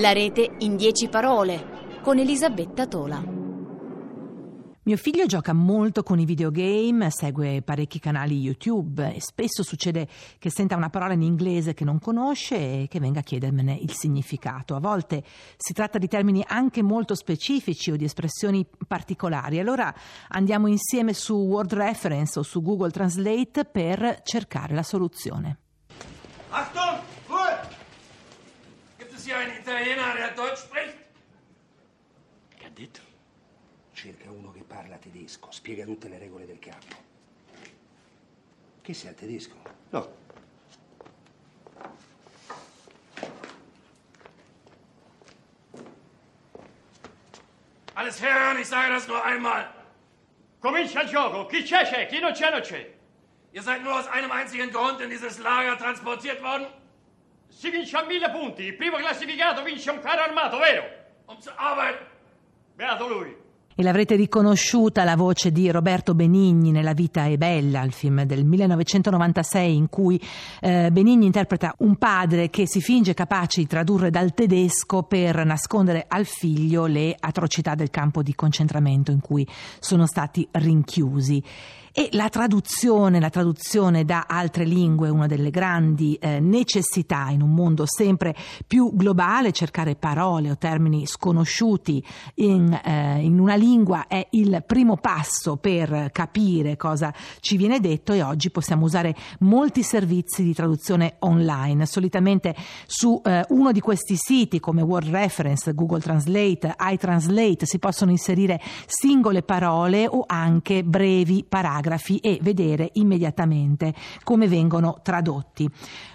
La rete in 10 parole con Elisabetta Tola. Mio figlio gioca molto con i videogame, segue parecchi canali YouTube e spesso succede che senta una parola in inglese che non conosce e che venga a chiedermene il significato. A volte si tratta di termini anche molto specifici o di espressioni particolari. Allora andiamo insieme su Word Reference o su Google Translate per cercare la soluzione. Achtung! Einen Italiener, der Deutsch spricht? Che ha detto? Cerca uno che parla tedesco, spiega tutte le regole del campo. Che sia tedesco? No. Alles hören, ich sage das nur einmal. Comincia il gioco. Chi c'è c'è, chi non c'è non c'è. Ihr seid nur aus einem einzigen Grund in dieses Lager transportiert worden? Si vince a mille punti. Il primo classificato vince un carro armato, vero? Beato lui. E l'avrete riconosciuta la voce di Roberto Benigni nella Vita è bella, il film del 1996 in cui eh, Benigni interpreta un padre che si finge capace di tradurre dal tedesco per nascondere al figlio le atrocità del campo di concentramento in cui sono stati rinchiusi. E la traduzione, la traduzione da altre lingue, una delle grandi eh, necessità in un mondo sempre più globale, cercare parole o termini sconosciuti in, eh, in una lingua è il primo passo per capire cosa ci viene detto e oggi possiamo usare molti servizi di traduzione online. Solitamente su eh, uno di questi siti come Word Reference, Google Translate, iTranslate si possono inserire singole parole o anche brevi paragrafi paragrafi e vedere immediatamente come vengono tradotti.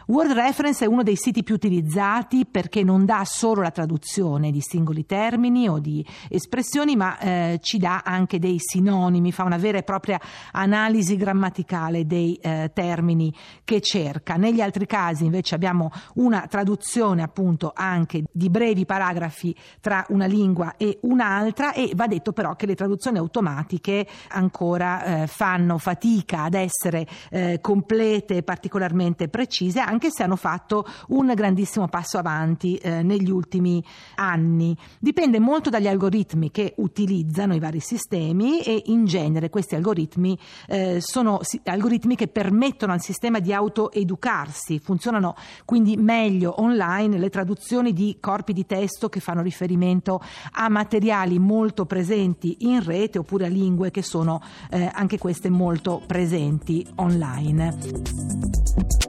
Word Reference è uno dei siti più utilizzati perché non dà solo la traduzione di singoli termini o di espressioni, ma eh, ci dà anche dei sinonimi, fa una vera e propria analisi grammaticale dei eh, termini che cerca. Negli altri casi invece abbiamo una traduzione appunto anche di brevi paragrafi tra una lingua e un'altra e va detto però che le traduzioni automatiche ancora eh, fanno fatica ad essere eh, complete e particolarmente precise anche se hanno fatto un grandissimo passo avanti eh, negli ultimi anni. Dipende molto dagli algoritmi che utilizzano i vari sistemi e in genere questi algoritmi eh, sono algoritmi che permettono al sistema di autoeducarsi, funzionano quindi meglio online le traduzioni di corpi di testo che fanno riferimento a materiali molto presenti in rete oppure a lingue che sono eh, anche queste molto presenti online.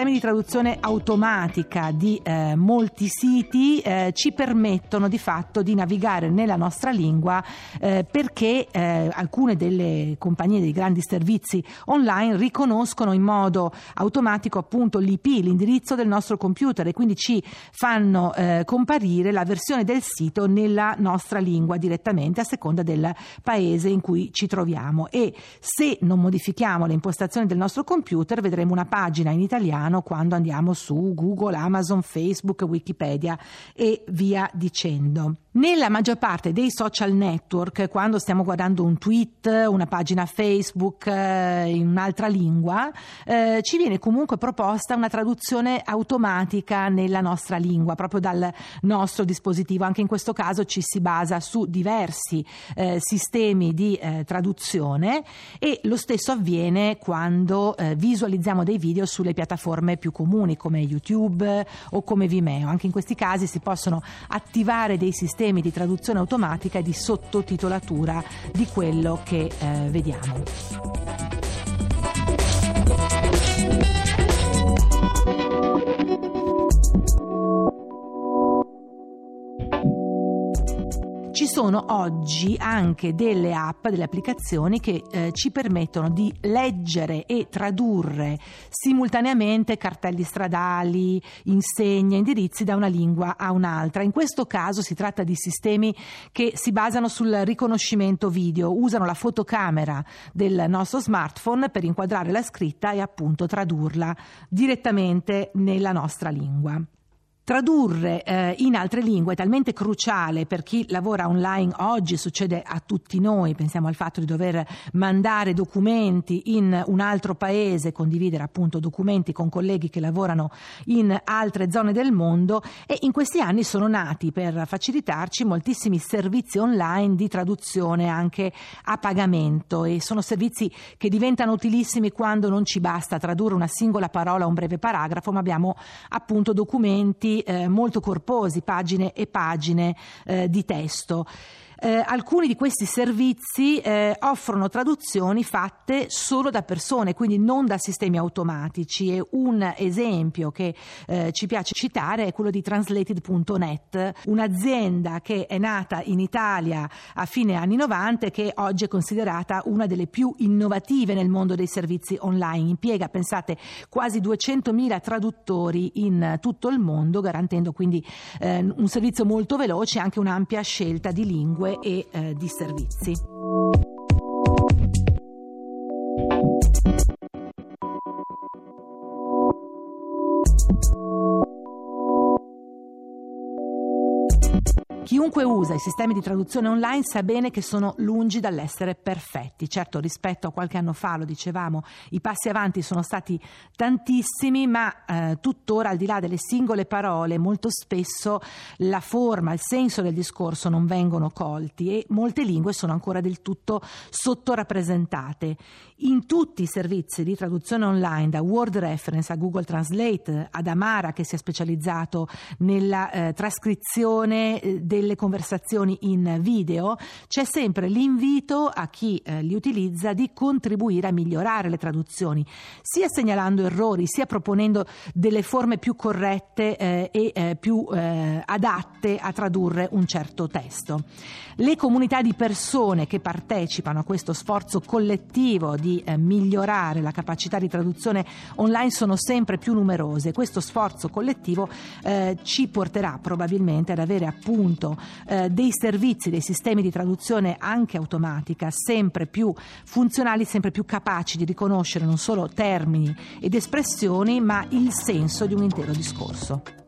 Sistemi di traduzione automatica di eh, molti siti eh, ci permettono di fatto di navigare nella nostra lingua eh, perché eh, alcune delle compagnie dei grandi servizi online riconoscono in modo automatico appunto l'IP, l'indirizzo del nostro computer e quindi ci fanno eh, comparire la versione del sito nella nostra lingua direttamente a seconda del paese in cui ci troviamo. E se non modifichiamo le impostazioni del nostro computer vedremo una pagina in italiano italiano quando andiamo su Google, Amazon, Facebook, Wikipedia e via dicendo. Nella maggior parte dei social network, quando stiamo guardando un tweet, una pagina Facebook eh, in un'altra lingua, eh, ci viene comunque proposta una traduzione automatica nella nostra lingua, proprio dal nostro dispositivo. Anche in questo caso ci si basa su diversi eh, sistemi di eh, traduzione e lo stesso avviene quando eh, visualizziamo dei video sulle piattaforme più comuni come YouTube o come Vimeo. Anche in questi casi si possono attivare dei sistemi di traduzione automatica e di sottotitolatura di quello che eh, vediamo. Ci sono oggi anche delle app, delle applicazioni che eh, ci permettono di leggere e tradurre simultaneamente cartelli stradali, insegne, indirizzi da una lingua a un'altra. In questo caso si tratta di sistemi che si basano sul riconoscimento video, usano la fotocamera del nostro smartphone per inquadrare la scritta e appunto tradurla direttamente nella nostra lingua. Tradurre eh, in altre lingue è talmente cruciale per chi lavora online oggi, succede a tutti noi, pensiamo al fatto di dover mandare documenti in un altro paese, condividere appunto documenti con colleghi che lavorano in altre zone del mondo e in questi anni sono nati per facilitarci moltissimi servizi online di traduzione anche a pagamento e sono servizi che diventano utilissimi quando non ci basta tradurre una singola parola o un breve paragrafo, ma abbiamo appunto documenti molto corposi, pagine e pagine eh, di testo. Eh, alcuni di questi servizi eh, offrono traduzioni fatte solo da persone, quindi non da sistemi automatici. E un esempio che eh, ci piace citare è quello di translated.net, un'azienda che è nata in Italia a fine anni 90 e che oggi è considerata una delle più innovative nel mondo dei servizi online. Impiega, pensate, quasi 200.000 traduttori in tutto il mondo, garantendo quindi eh, un servizio molto veloce e anche un'ampia scelta di lingue e eh, di servizi. Chiunque usa i sistemi di traduzione online sa bene che sono lungi dall'essere perfetti. Certo, rispetto a qualche anno fa, lo dicevamo, i passi avanti sono stati tantissimi, ma eh, tuttora, al di là delle singole parole, molto spesso la forma, il senso del discorso non vengono colti e molte lingue sono ancora del tutto sottorappresentate. In tutti i servizi di traduzione online, da Word Reference a Google Translate, ad Amara che si è specializzato nella eh, trascrizione eh, delle conversazioni in video, c'è sempre l'invito a chi eh, li utilizza di contribuire a migliorare le traduzioni, sia segnalando errori, sia proponendo delle forme più corrette eh, e eh, più eh, adatte a tradurre un certo testo. Le comunità di persone che partecipano a questo sforzo collettivo di eh, migliorare la capacità di traduzione online sono sempre più numerose. Questo sforzo collettivo eh, ci porterà probabilmente ad avere appunto eh, dei servizi, dei sistemi di traduzione anche automatica sempre più funzionali, sempre più capaci di riconoscere non solo termini ed espressioni, ma il senso di un intero discorso.